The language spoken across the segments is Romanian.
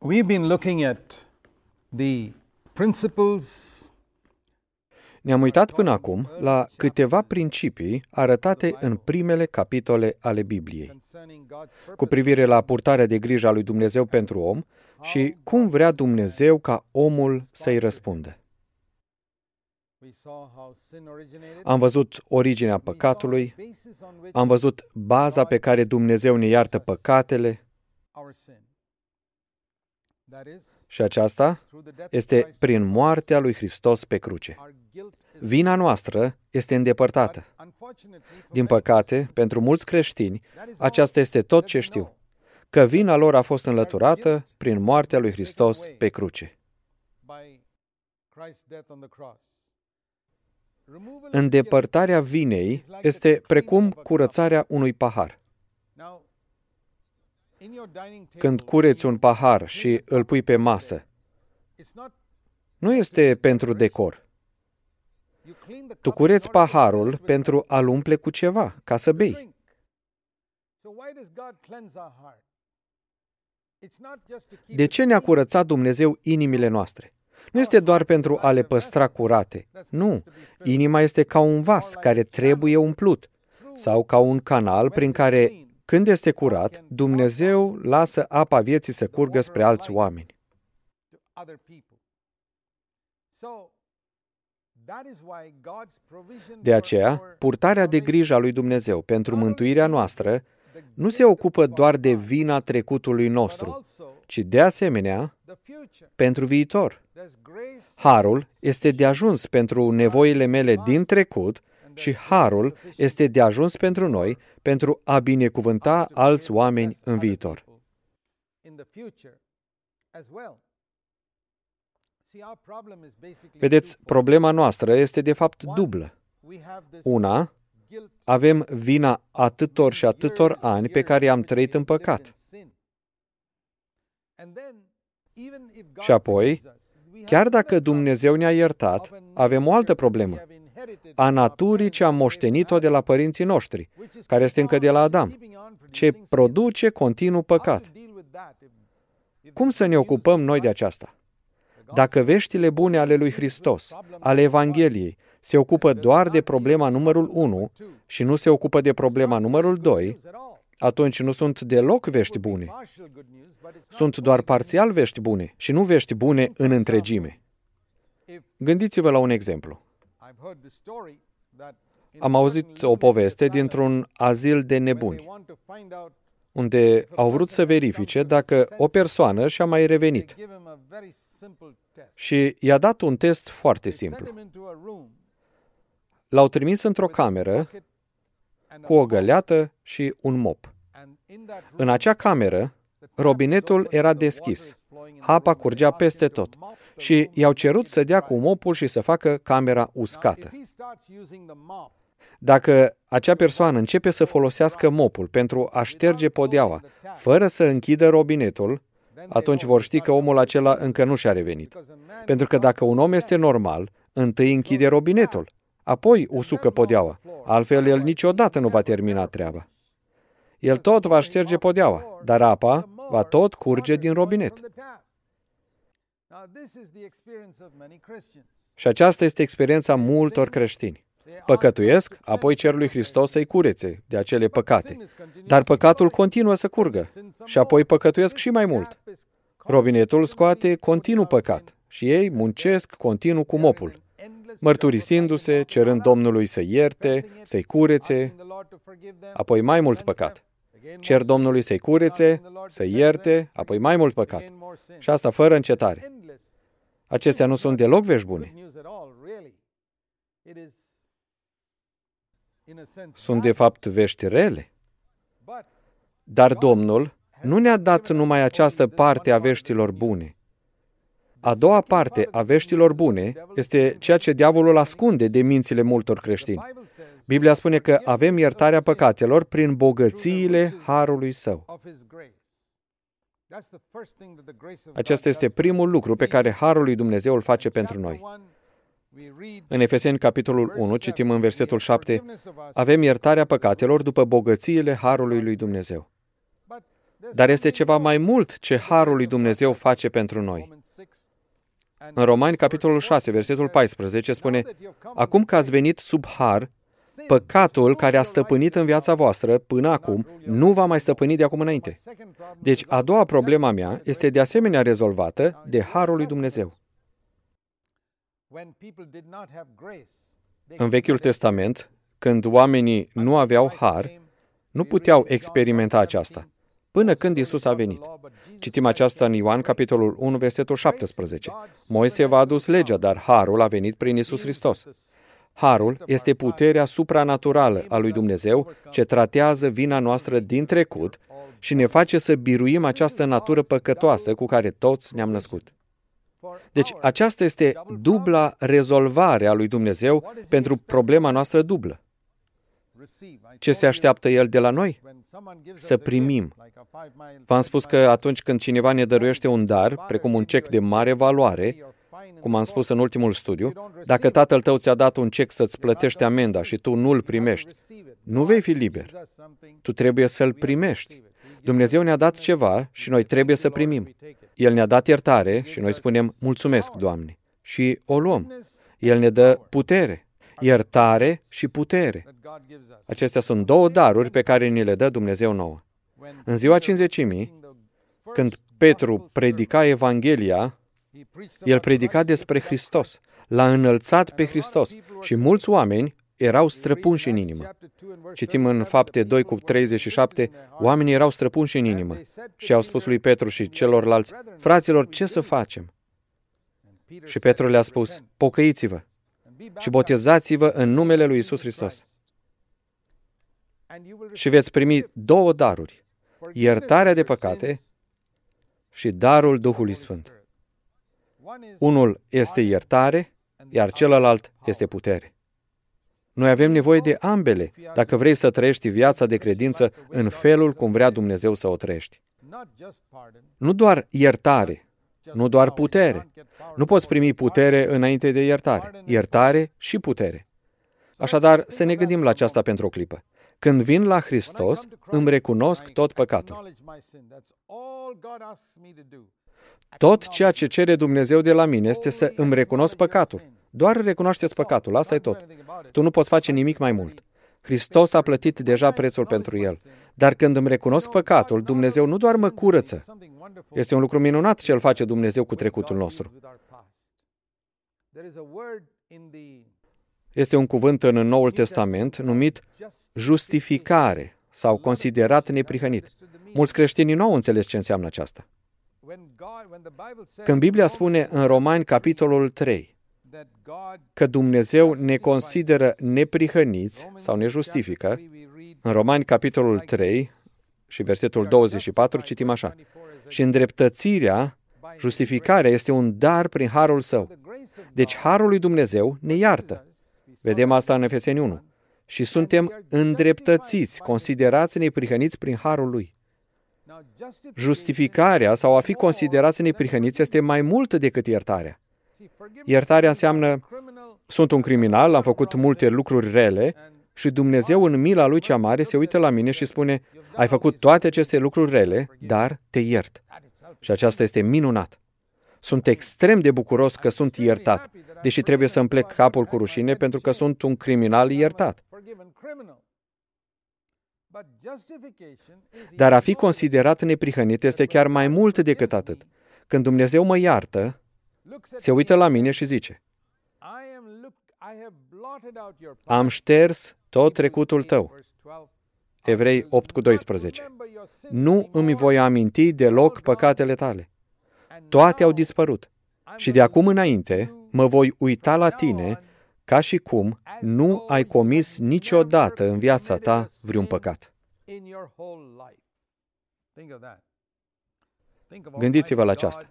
We've been looking at the principles. Ne-am uitat până acum la câteva principii arătate în primele capitole ale Bibliei, concerning God's purpose. cu privire la purtarea de grijă a lui Dumnezeu pentru om și cum vrea Dumnezeu ca omul să-i răspundă. We saw how sin originated. Am văzut originea We saw păcatului, the basis on which am văzut baza pe care Dumnezeu ne iartă păcatele și aceasta through the death of este Christ, prin moartea lui Hristos pe cruce. our guilt is Vina noastră este îndepărtată. unfortunately for Din many păcate, pentru mulți creștini, that is all aceasta este tot ce that they știu, know. că vina lor a fost înlăturată prin moartea lui Hristos pe cruce. by Christ's death on the cross. Removal of guilt. Îndepărtarea vinei este precum curățarea unui pahar. Când cureți un pahar și îl pui pe masă, it's not nu este pentru decor. you clean the Tu cup cureți in order to paharul fill it with pentru a-l umple cu ceva, ca să bei. drink. So why does God cleanse our heart? It's not just to keep De it ce ne-a clean. curățat Dumnezeu inimile noastre? Nu este doar pentru a le păstra curate. Nu. Inima este ca un vas care trebuie umplut sau ca un canal prin care, când este curat, Dumnezeu lasă apa vieții să curgă spre alți oameni. to other people. So that is why God's provision De for aceea, our purtarea de grijă a lui Dumnezeu pentru mântuirea noastră nu se ocupă doar de vina trecutului but nostru, also ci de asemenea the future. pentru viitor. There's grace Harul este de ajuns pentru nevoile mele din trecut și harul este de ajuns pentru noi pentru a binecuvânta to alți be able to oameni bless în other viitor. people In the future as well. See, our problem is basically Vedeți, twofold. problema noastră este de fapt dublă. We have this Una, guilt avem vina atâtor și atâtor ani pe care i-am trăit în păcat. Și apoi, Chiar dacă Dumnezeu ne-a iertat, avem o altă problemă, a naturii ce am moștenit-o de la părinții noștri, care este încă de la Adam, ce produce continuu păcat. Cum să ne ocupăm noi de aceasta? Dacă veștile bune ale lui Hristos, ale Evangheliei, se ocupă doar de problema numărul 1 și nu se ocupă de problema numărul 2, atunci nu sunt deloc vești bune. Sunt doar parțial vești bune și nu vești bune în întregime. Gândiți-vă la un exemplu. Am auzit o poveste dintr-un azil de nebuni, unde au vrut să verifice dacă o persoană și-a mai revenit. Și i-a dat un test foarte simplu. L-au trimis într-o cameră cu o găleată și un mop. În acea cameră, robinetul era deschis, apa curgea peste tot și i-au cerut să dea cu mopul și să facă camera uscată. Dacă acea persoană începe să folosească mopul pentru a șterge podeaua, fără să închidă robinetul, atunci vor ști că omul acela încă nu și-a revenit. Pentru că dacă un om este normal, întâi închide robinetul, apoi usucă podeaua. Altfel, el niciodată nu va termina treaba. El tot va șterge podeaua, dar apa va tot curge din robinet. Și aceasta este experiența multor creștini. Păcătuiesc, apoi cer lui Hristos să-i curețe de acele păcate. Dar păcatul continuă să curgă și apoi păcătuiesc și mai mult. Robinetul scoate continuu păcat și ei muncesc continuu cu mopul, mărturisindu-se, cerând Domnului să ierte, să-i curețe, apoi mai mult păcat. Cer Domnului să-i curețe, să ierte, apoi mai mult păcat. Și asta fără încetare. Acestea nu sunt deloc vești bune. Sunt de fapt vești rele. Dar Domnul nu ne-a dat numai această parte a veștilor bune. A doua parte a veștilor bune este ceea ce diavolul ascunde de mințile multor creștini. Biblia spune că avem iertarea păcatelor prin bogățiile harului său. Acesta este primul lucru pe care harul lui Dumnezeu îl face pentru noi. În Efeseni, capitolul 1, citim în versetul 7, avem iertarea păcatelor după bogățiile harului lui Dumnezeu. dar este ceva mai mult ce harul lui Dumnezeu face pentru noi. În Romani, capitolul 6, versetul 14, spune, Acum că ați venit sub har, păcatul care a stăpânit în viața voastră până acum nu va mai stăpâni de acum înainte. Deci, a doua problema mea este de asemenea rezolvată de harul lui Dumnezeu. În Vechiul Testament, când oamenii nu aveau har, nu puteau experimenta aceasta, până când Isus a venit. Citim aceasta în Ioan, capitolul 1, versetul 17. Moise v-a adus legea, dar harul a venit prin Isus Hristos. Harul este puterea supranaturală a lui Dumnezeu ce tratează vina noastră din trecut și ne face să biruim această natură păcătoasă cu care toți ne-am născut. Deci aceasta este dubla rezolvare a lui Dumnezeu pentru problema noastră dublă. Ce se așteaptă El de la noi? Să primim. V-am spus că atunci când cineva ne dăruiește un dar, precum un cec de mare valoare, cum am spus în ultimul studiu, dacă tatăl tău ți-a dat un cec să-ți plătești amenda și tu nu-l primești, nu vei fi liber. Tu trebuie să-l primești. Dumnezeu ne-a dat ceva și noi trebuie să primim. El ne-a dat iertare și noi spunem, mulțumesc, Doamne, și o luăm. El ne dă putere, iertare și putere. Acestea sunt două daruri pe care ni le dă Dumnezeu nouă. În ziua cinzecimii, când Petru predica Evanghelia, el predica despre Hristos, l-a înălțat pe Hristos și mulți oameni erau străpunși în inimă. Citim în fapte 2 cu 37, oamenii erau străpunși în inimă și au spus lui Petru și celorlalți, fraților, ce să facem? Și Petru le-a spus, pocăiți-vă și botezați-vă în numele lui Isus Hristos. Și veți primi două daruri, iertarea de păcate și darul Duhului Sfânt. Unul este iertare, iar celălalt este putere. Noi avem nevoie de ambele dacă vrei să trăiești viața de credință în felul cum vrea Dumnezeu să o trăiești. Nu doar iertare, nu doar putere. Nu poți primi putere înainte de iertare. Iertare și putere. Așadar, să ne gândim la aceasta pentru o clipă. Când vin la Hristos, îmi recunosc tot păcatul. Tot ceea ce cere Dumnezeu de la mine este să îmi recunosc păcatul. Doar recunoașteți păcatul, asta e tot. Tu nu poți face nimic mai mult. Hristos a plătit deja prețul pentru el. Dar când îmi recunosc păcatul, Dumnezeu nu doar mă curăță. Este un lucru minunat ce îl face Dumnezeu cu trecutul nostru. Este un cuvânt în Noul Testament numit justificare sau considerat neprihănit. Mulți creștini nu au înțeles ce înseamnă aceasta. Când Biblia spune în Romani, capitolul 3, că Dumnezeu ne consideră neprihăniți sau ne justifică, în Romani, capitolul 3 și versetul 24, citim așa. Și îndreptățirea, justificarea, este un dar prin harul său. Deci harul lui Dumnezeu ne iartă. Vedem asta în Efeseni 1. Și suntem îndreptățiți, considerați neprihăniți prin harul lui. Justificarea sau a fi considerați neprihăniți este mai mult decât iertarea. Iertarea înseamnă, sunt un criminal, am făcut multe lucruri rele și Dumnezeu în mila Lui cea mare se uită la mine și spune, ai făcut toate aceste lucruri rele, dar te iert. Și aceasta este minunat. Sunt extrem de bucuros că sunt iertat, deși trebuie să-mi plec capul cu rușine pentru că sunt un criminal iertat. Dar a fi considerat neprihănit este chiar mai mult decât atât. Când Dumnezeu mă iartă, se uită la mine și zice, am șters tot trecutul tău. Evrei 8 cu 12. Nu îmi voi aminti deloc păcatele tale. Toate au dispărut. Și de acum înainte mă voi uita la tine ca și cum nu ai comis niciodată în viața ta vreun păcat. Gândiți-vă la aceasta.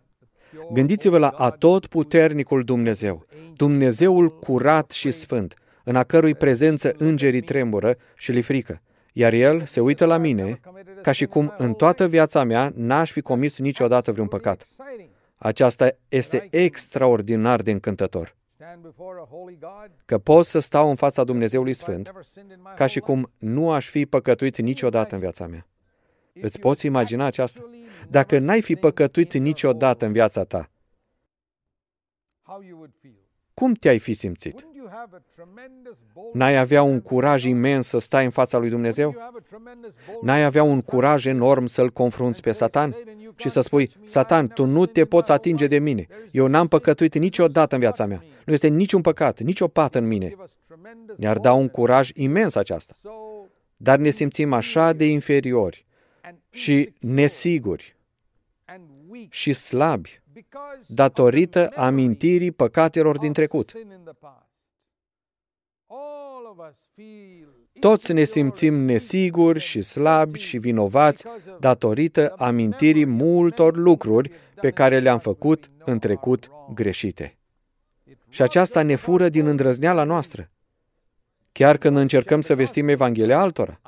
Gândiți-vă la atotputernicul Dumnezeu, Dumnezeul curat și sfânt, în a cărui prezență îngerii tremură și li frică. Iar El se uită la mine ca și cum în toată viața mea n-aș fi comis niciodată vreun păcat. Aceasta este extraordinar de încântător. Că pot să stau în fața Dumnezeului Sfânt ca și cum nu aș fi păcătuit niciodată în viața mea. Îți poți imagina aceasta? Dacă n-ai fi păcătuit niciodată în viața ta, cum te-ai fi simțit? N-ai avea un curaj imens să stai în fața lui Dumnezeu? N-ai avea un curaj enorm să-l confrunți pe Satan și să spui, Satan, tu nu te poți atinge de mine. Eu n-am păcătuit niciodată în viața mea. Nu este niciun păcat, nicio pată în mine. Ne-ar da un curaj imens aceasta. Dar ne simțim așa de inferiori și nesiguri și slabi datorită amintirii păcatelor din trecut. Toți ne simțim nesiguri și slabi și vinovați datorită amintirii multor lucruri pe care le-am făcut în trecut greșite. Și aceasta ne fură din îndrăzneala noastră. Chiar când încercăm să vestim Evanghelia altora,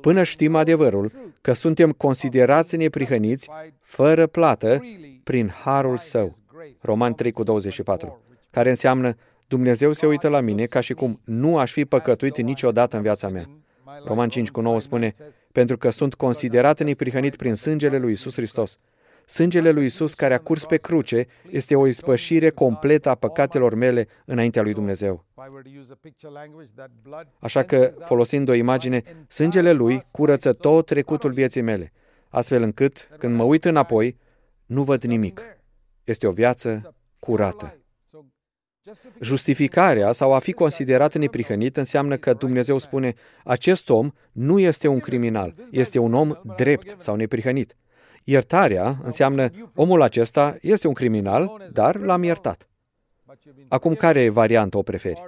până știm adevărul că suntem considerați neprihăniți fără plată prin harul său. Roman 3 cu 24, care înseamnă Dumnezeu se uită la mine ca și cum nu aș fi păcătuit niciodată în viața mea. Roman 5 cu 9 spune, pentru că sunt considerat neprihănit prin sângele lui Isus Hristos. Sângele lui Isus care a curs pe cruce este o ispășire completă a păcatelor mele înaintea lui Dumnezeu. Așa că, folosind o imagine, sângele lui curăță tot trecutul vieții mele, astfel încât, când mă uit înapoi, nu văd nimic. Este o viață curată. Justificarea sau a fi considerat neprihănit înseamnă că Dumnezeu spune, acest om nu este un criminal, este un om drept sau neprihănit. Iertarea înseamnă, omul acesta este un criminal, dar l-am iertat. Acum, care variantă o preferi?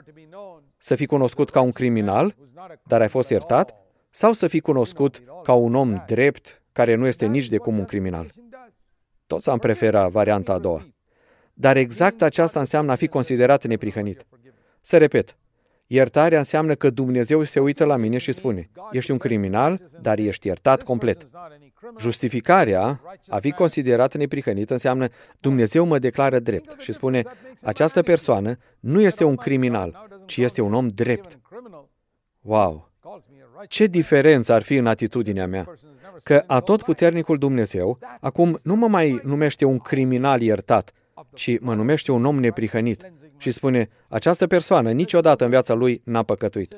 Să fii cunoscut ca un criminal, dar ai fost iertat, sau să fii cunoscut ca un om drept, care nu este nici de cum un criminal? Toți am preferat varianta a doua. Dar exact aceasta înseamnă a fi considerat neprihănit. Să repet, iertarea înseamnă că Dumnezeu se uită la mine și spune, ești un criminal, dar ești iertat complet. Justificarea, a fi considerat neprihănit, înseamnă Dumnezeu mă declară drept și spune, această persoană nu este un criminal, ci este un om drept. Wow! Ce diferență ar fi în atitudinea mea? Că atotputernicul Dumnezeu acum nu mă mai numește un criminal iertat, ci mă numește un om neprihănit și spune, această persoană niciodată în viața lui n-a păcătuit.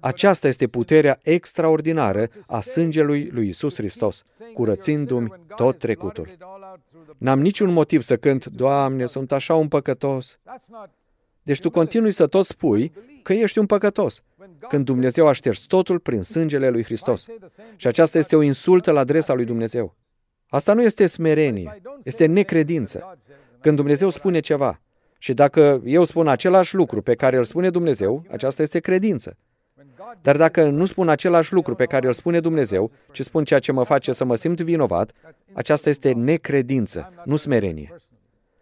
Aceasta este puterea extraordinară a sângelui lui Isus Hristos, curățindu-mi tot trecutul. N-am niciun motiv să cânt, Doamne, sunt așa un păcătos. Deci tu continui să tot spui că ești un păcătos, când Dumnezeu a șters totul prin sângele lui Hristos. Și aceasta este o insultă la adresa lui Dumnezeu. Asta nu este smerenie, este necredință. Când Dumnezeu spune ceva, și dacă eu spun același lucru pe care îl spune Dumnezeu, aceasta este credință. Dar dacă nu spun același lucru pe care îl spune Dumnezeu, ci spun ceea ce mă face să mă simt vinovat, aceasta este necredință, nu smerenie.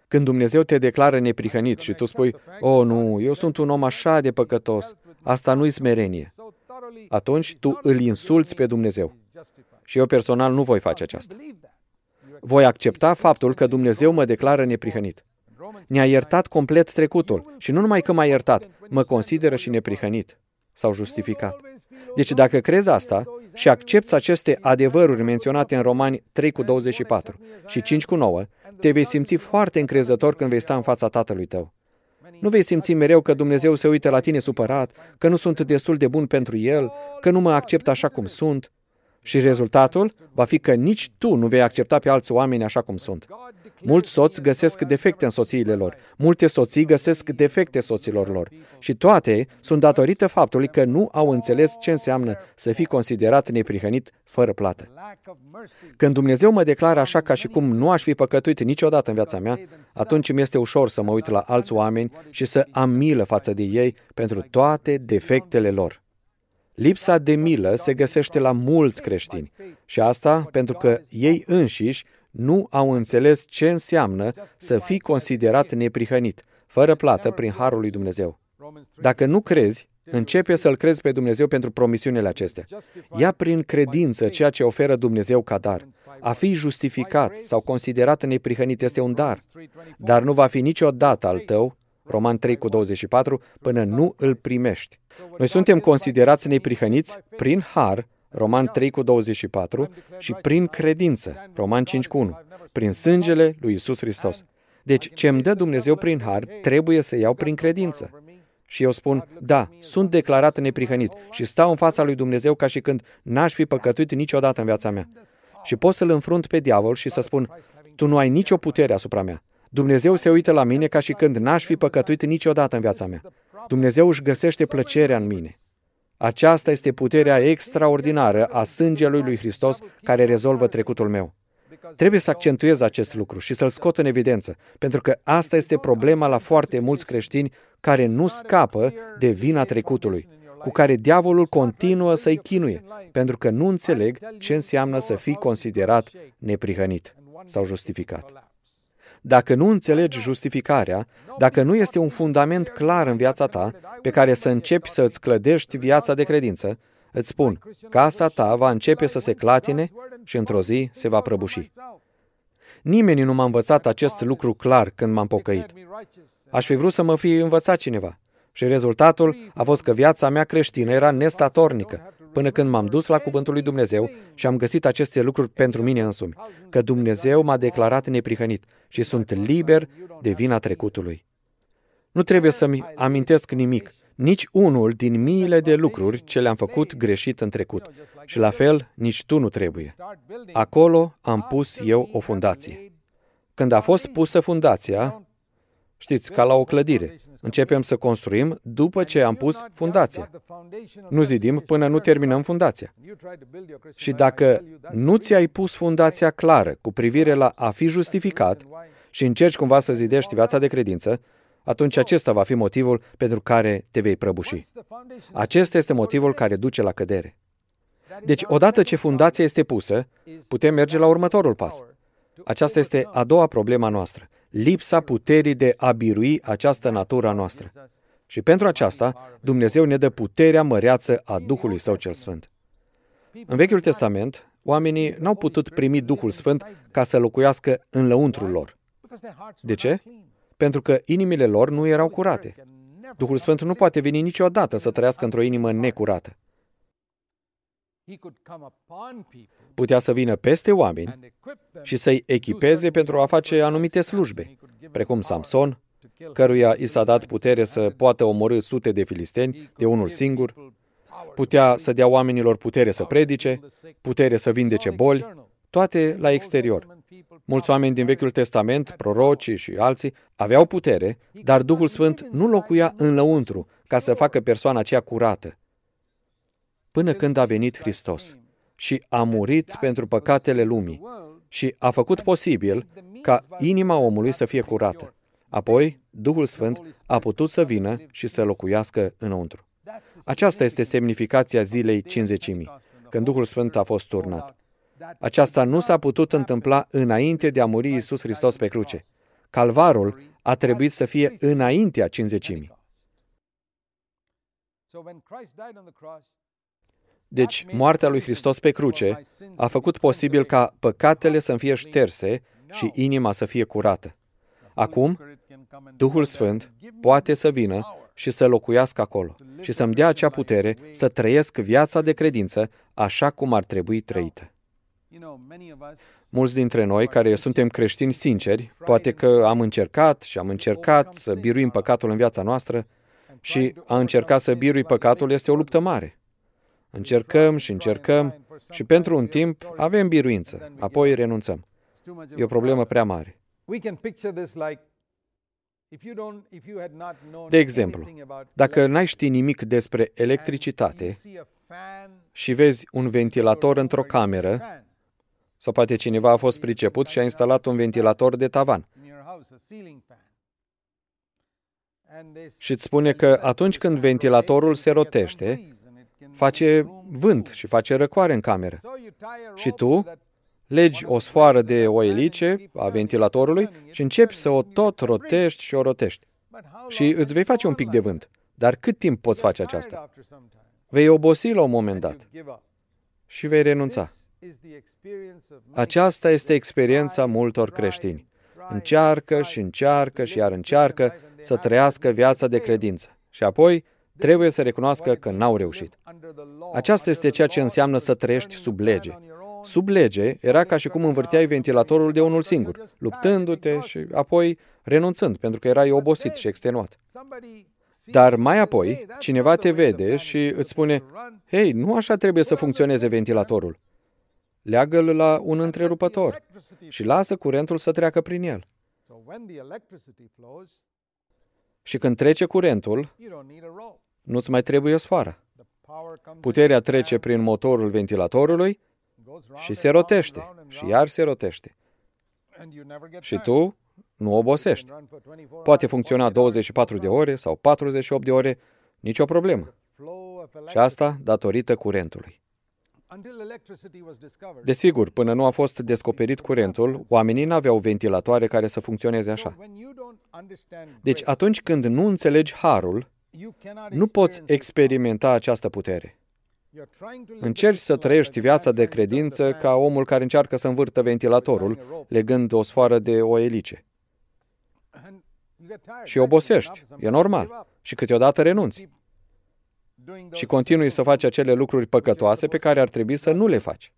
Când Dumnezeu te declară neprihănit și tu spui, O, oh, nu, eu sunt un om așa de păcătos, asta nu-i smerenie, atunci tu îl insulți pe Dumnezeu. Și eu personal nu voi face aceasta. Voi accepta faptul că Dumnezeu mă declară neprihănit. Ne-a iertat complet trecutul și nu numai că m-a iertat, mă consideră și neprihănit sau justificat. Deci dacă crezi asta și accepti aceste adevăruri menționate în Romani 3 cu 24 și 5 cu 9, te vei simți foarte încrezător când vei sta în fața tatălui tău. Nu vei simți mereu că Dumnezeu se uită la tine supărat, că nu sunt destul de bun pentru El, că nu mă acceptă așa cum sunt. Și rezultatul va fi că nici tu nu vei accepta pe alți oameni așa cum sunt. Mulți soți găsesc defecte în soțiile lor, multe soții găsesc defecte soților lor și toate sunt datorită faptului că nu au înțeles ce înseamnă să fii considerat neprihănit fără plată. Când Dumnezeu mă declară așa ca și cum nu aș fi păcătuit niciodată în viața mea, atunci îmi este ușor să mă uit la alți oameni și să am milă față de ei pentru toate defectele lor. Lipsa de milă se găsește la mulți creștini și asta pentru că ei înșiși nu au înțeles ce înseamnă să fii considerat neprihănit, fără plată prin harul lui Dumnezeu. Dacă nu crezi, începe să-L crezi pe Dumnezeu pentru promisiunile acestea. Ia prin credință ceea ce oferă Dumnezeu ca dar. A fi justificat sau considerat neprihănit este un dar, dar nu va fi niciodată al tău, Roman 3 cu 24, până nu îl primești. Noi suntem considerați neprihăniți prin har Roman 3 cu 24, și prin credință, Roman 5 cu 1, prin sângele lui Isus Hristos. Deci, ce îmi dă Dumnezeu prin har, trebuie să iau prin credință. Și eu spun, da, sunt declarat neprihănit și stau în fața lui Dumnezeu ca și când n-aș fi păcătuit niciodată în viața mea. Și pot să-l înfrunt pe diavol și să spun, tu nu ai nicio putere asupra mea. Dumnezeu se uită la mine ca și când n-aș fi păcătuit niciodată în viața mea. Dumnezeu își găsește plăcerea în mine. Aceasta este puterea extraordinară a sângelui lui Hristos care rezolvă trecutul meu. Trebuie să accentuez acest lucru și să-l scot în evidență, pentru că asta este problema la foarte mulți creștini care nu scapă de vina trecutului, cu care diavolul continuă să-i chinuie, pentru că nu înțeleg ce înseamnă să fii considerat neprihănit sau justificat. Dacă nu înțelegi justificarea, dacă nu este un fundament clar în viața ta pe care să începi să îți clădești viața de credință, îți spun, casa ta va începe să se clatine și într-o zi se va prăbuși. Nimeni nu m-a învățat acest lucru clar când m-am pocăit. Aș fi vrut să mă fi învățat cineva. Și rezultatul a fost că viața mea creștină era nestatornică, până când m-am dus la Cuvântul lui Dumnezeu și am găsit aceste lucruri pentru mine însumi, că Dumnezeu m-a declarat neprihănit și sunt liber de vina trecutului. Nu trebuie să-mi amintesc nimic, nici unul din miile de lucruri ce le-am făcut greșit în trecut. Și la fel, nici tu nu trebuie. Acolo am pus eu o fundație. Când a fost pusă fundația, știți, ca la o clădire, începem să construim după ce am pus fundația. Nu zidim până nu terminăm fundația. Și dacă nu ți-ai pus fundația clară cu privire la a fi justificat și încerci cumva să zidești viața de credință, atunci acesta va fi motivul pentru care te vei prăbuși. Acesta este motivul care duce la cădere. Deci, odată ce fundația este pusă, putem merge la următorul pas. Aceasta este a doua problema noastră, lipsa puterii de a birui această natură a noastră. Și pentru aceasta, Dumnezeu ne dă puterea măreață a Duhului Său cel Sfânt. În Vechiul Testament, oamenii n-au putut primi Duhul Sfânt ca să locuiască în lăuntrul lor. De ce? pentru că inimile lor nu erau curate. Duhul Sfânt nu poate veni niciodată să trăiască într-o inimă necurată. Putea să vină peste oameni și să-i echipeze pentru a face anumite slujbe, precum Samson, căruia i s-a dat putere să poată omorâ sute de filisteni de unul singur, putea să dea oamenilor putere să predice, putere să vindece boli, toate la exterior. Mulți oameni din Vechiul Testament, prorocii și alții, aveau putere, dar Duhul Sfânt nu locuia în lăuntru ca să facă persoana aceea curată. Până când a venit Hristos și a murit pentru păcatele lumii și a făcut posibil ca inima omului să fie curată. Apoi, Duhul Sfânt a putut să vină și să locuiască înăuntru. Aceasta este semnificația zilei cinzecimii, când Duhul Sfânt a fost turnat. Aceasta nu s-a putut întâmpla înainte de a muri Isus Hristos pe cruce. Calvarul a trebuit să fie înaintea cinzecimii. Deci, moartea lui Hristos pe cruce a făcut posibil ca păcatele să fie șterse și inima să fie curată. Acum, Duhul Sfânt poate să vină și să locuiască acolo și să-mi dea acea putere să trăiesc viața de credință așa cum ar trebui trăită. Mulți dintre noi care suntem creștini sinceri, poate că am încercat și am încercat să biruim păcatul în viața noastră și a încerca să birui păcatul este o luptă mare. Încercăm și încercăm și pentru un timp avem biruință, apoi renunțăm. E o problemă prea mare. De exemplu, dacă n-ai ști nimic despre electricitate și vezi un ventilator într-o cameră sau poate cineva a fost priceput și a instalat un ventilator de tavan. Și îți spune că atunci când ventilatorul se rotește, face vânt și face răcoare în cameră. Și tu legi o sfoară de oilice a ventilatorului și începi să o tot rotești și o rotești. Și îți vei face un pic de vânt. Dar cât timp poți face aceasta? Vei obosi la un moment dat și vei renunța. Aceasta este experiența multor creștini. Încearcă și încearcă și iar încearcă să trăiască viața de credință. Și apoi trebuie să recunoască că n-au reușit. Aceasta este ceea ce înseamnă să trăiești sub lege. Sub lege era ca și cum învârteai ventilatorul de unul singur, luptându-te și apoi renunțând, pentru că erai obosit și extenuat. Dar mai apoi, cineva te vede și îți spune, hei, nu așa trebuie să funcționeze ventilatorul. Leagă-l la un întrerupător și lasă curentul să treacă prin el. Și când trece curentul, nu-ți mai trebuie sfoară. Puterea trece prin motorul ventilatorului și se rotește și iar se rotește. Și tu nu obosești. Poate funcționa 24 de ore sau 48 de ore, nicio problemă. Și asta datorită curentului. Desigur, până nu a fost descoperit curentul, oamenii n-aveau ventilatoare care să funcționeze așa. Deci atunci când nu înțelegi harul, nu poți experimenta această putere. Încerci să trăiești viața de credință ca omul care încearcă să învârtă ventilatorul, legând o sfoară de o elice. Și obosești, e normal. Și câteodată renunți. Și continui să faci acele lucruri păcătoase pe care ar trebui să nu le faci.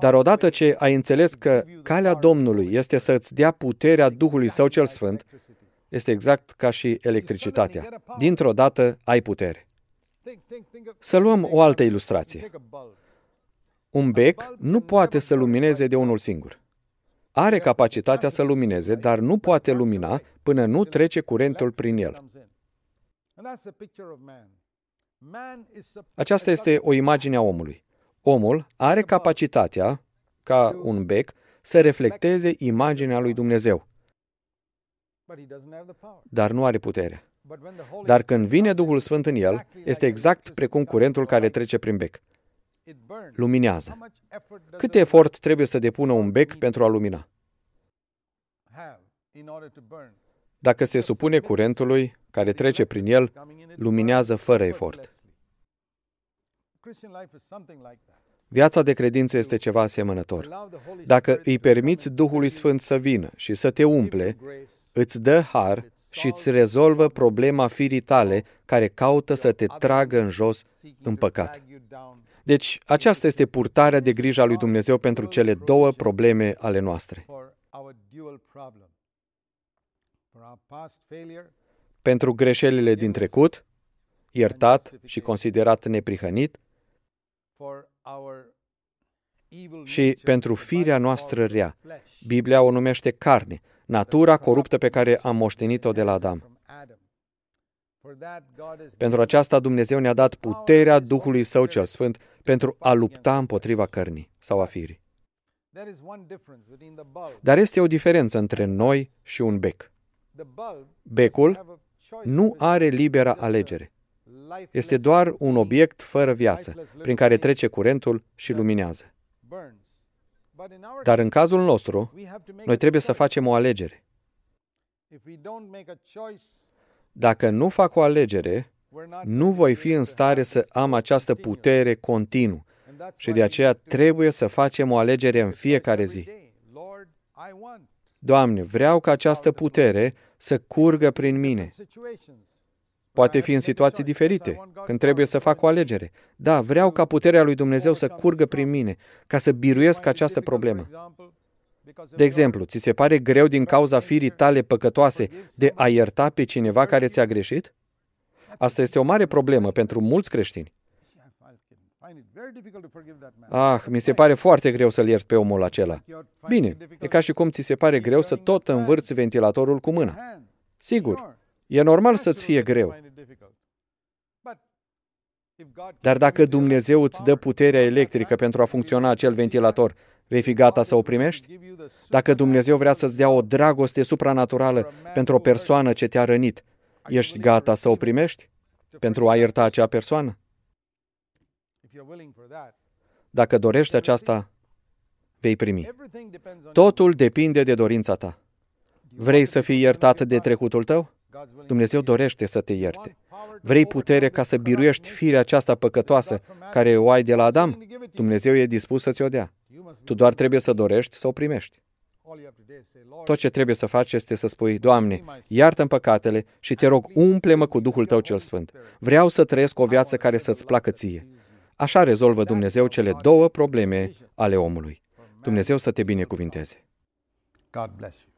Dar odată ce ai înțeles că calea Domnului este să îți dea puterea Duhului Său cel Sfânt, este exact ca și electricitatea. Dintr-o dată ai putere. Să luăm o altă ilustrație. Un bec nu poate să lumineze de unul singur. Are capacitatea să lumineze, dar nu poate lumina până nu trece curentul prin el. Aceasta este o imagine a omului. Omul are capacitatea, ca un bec, să reflecteze imaginea lui Dumnezeu, dar nu are puterea. Dar când vine Duhul Sfânt în el, este exact precum curentul care trece prin bec. Luminează. Cât efort trebuie să depună un bec pentru a lumina? Dacă se supune curentului care trece prin el, luminează fără efort. Viața de credință este ceva asemănător. Dacă îi permiți Duhului Sfânt să vină și să te umple, îți dă har și îți rezolvă problema firii tale care caută să te tragă în jos în păcat. Deci, aceasta este purtarea de grijă a lui Dumnezeu pentru cele două probleme ale noastre. Pentru greșelile din trecut, iertat și considerat neprihănit, și pentru firea noastră rea. Biblia o numește carne, natura coruptă pe care am moștenit-o de la Adam. Pentru aceasta Dumnezeu ne-a dat puterea Duhului Său cel Sfânt pentru a lupta împotriva cărnii sau a firii. Dar este o diferență între noi și un bec. Becul nu are libera alegere. Este doar un obiect fără viață, prin care trece curentul și luminează. Dar în cazul nostru, noi trebuie să facem o alegere. Dacă nu fac o alegere, nu voi fi în stare să am această putere continuu și de aceea trebuie să facem o alegere în fiecare zi. Doamne, vreau ca această putere să curgă prin mine. Poate fi în situații diferite, când trebuie să fac o alegere. Da, vreau ca puterea lui Dumnezeu să curgă prin mine, ca să biruiesc această problemă. De exemplu, ți se pare greu din cauza firii tale păcătoase de a ierta pe cineva care ți-a greșit? Asta este o mare problemă pentru mulți creștini. Ah, mi se pare foarte greu să-l iert pe omul acela. Bine, e ca și cum ți se pare greu să tot învârți ventilatorul cu mâna. Sigur, e normal să-ți fie greu. Dar dacă Dumnezeu îți dă puterea electrică pentru a funcționa acel ventilator, vei fi gata să o primești? Dacă Dumnezeu vrea să-ți dea o dragoste supranaturală pentru o persoană ce te-a rănit, ești gata să o primești? Pentru a ierta acea persoană? Dacă dorești aceasta, vei primi. Totul depinde de dorința ta. Vrei să fii iertat de trecutul tău? Dumnezeu dorește să te ierte. Vrei putere ca să biruiești firea aceasta păcătoasă care o ai de la Adam? Dumnezeu e dispus să ți-o dea. Tu doar trebuie să dorești să o primești. Tot ce trebuie să faci este să spui, Doamne, iartă-mi păcatele și te rog, umple-mă cu Duhul Tău cel Sfânt. Vreau să trăiesc o viață care să-ți placă ție. Așa rezolvă Dumnezeu cele două probleme ale omului. Dumnezeu să te binecuvinteze. God bless you.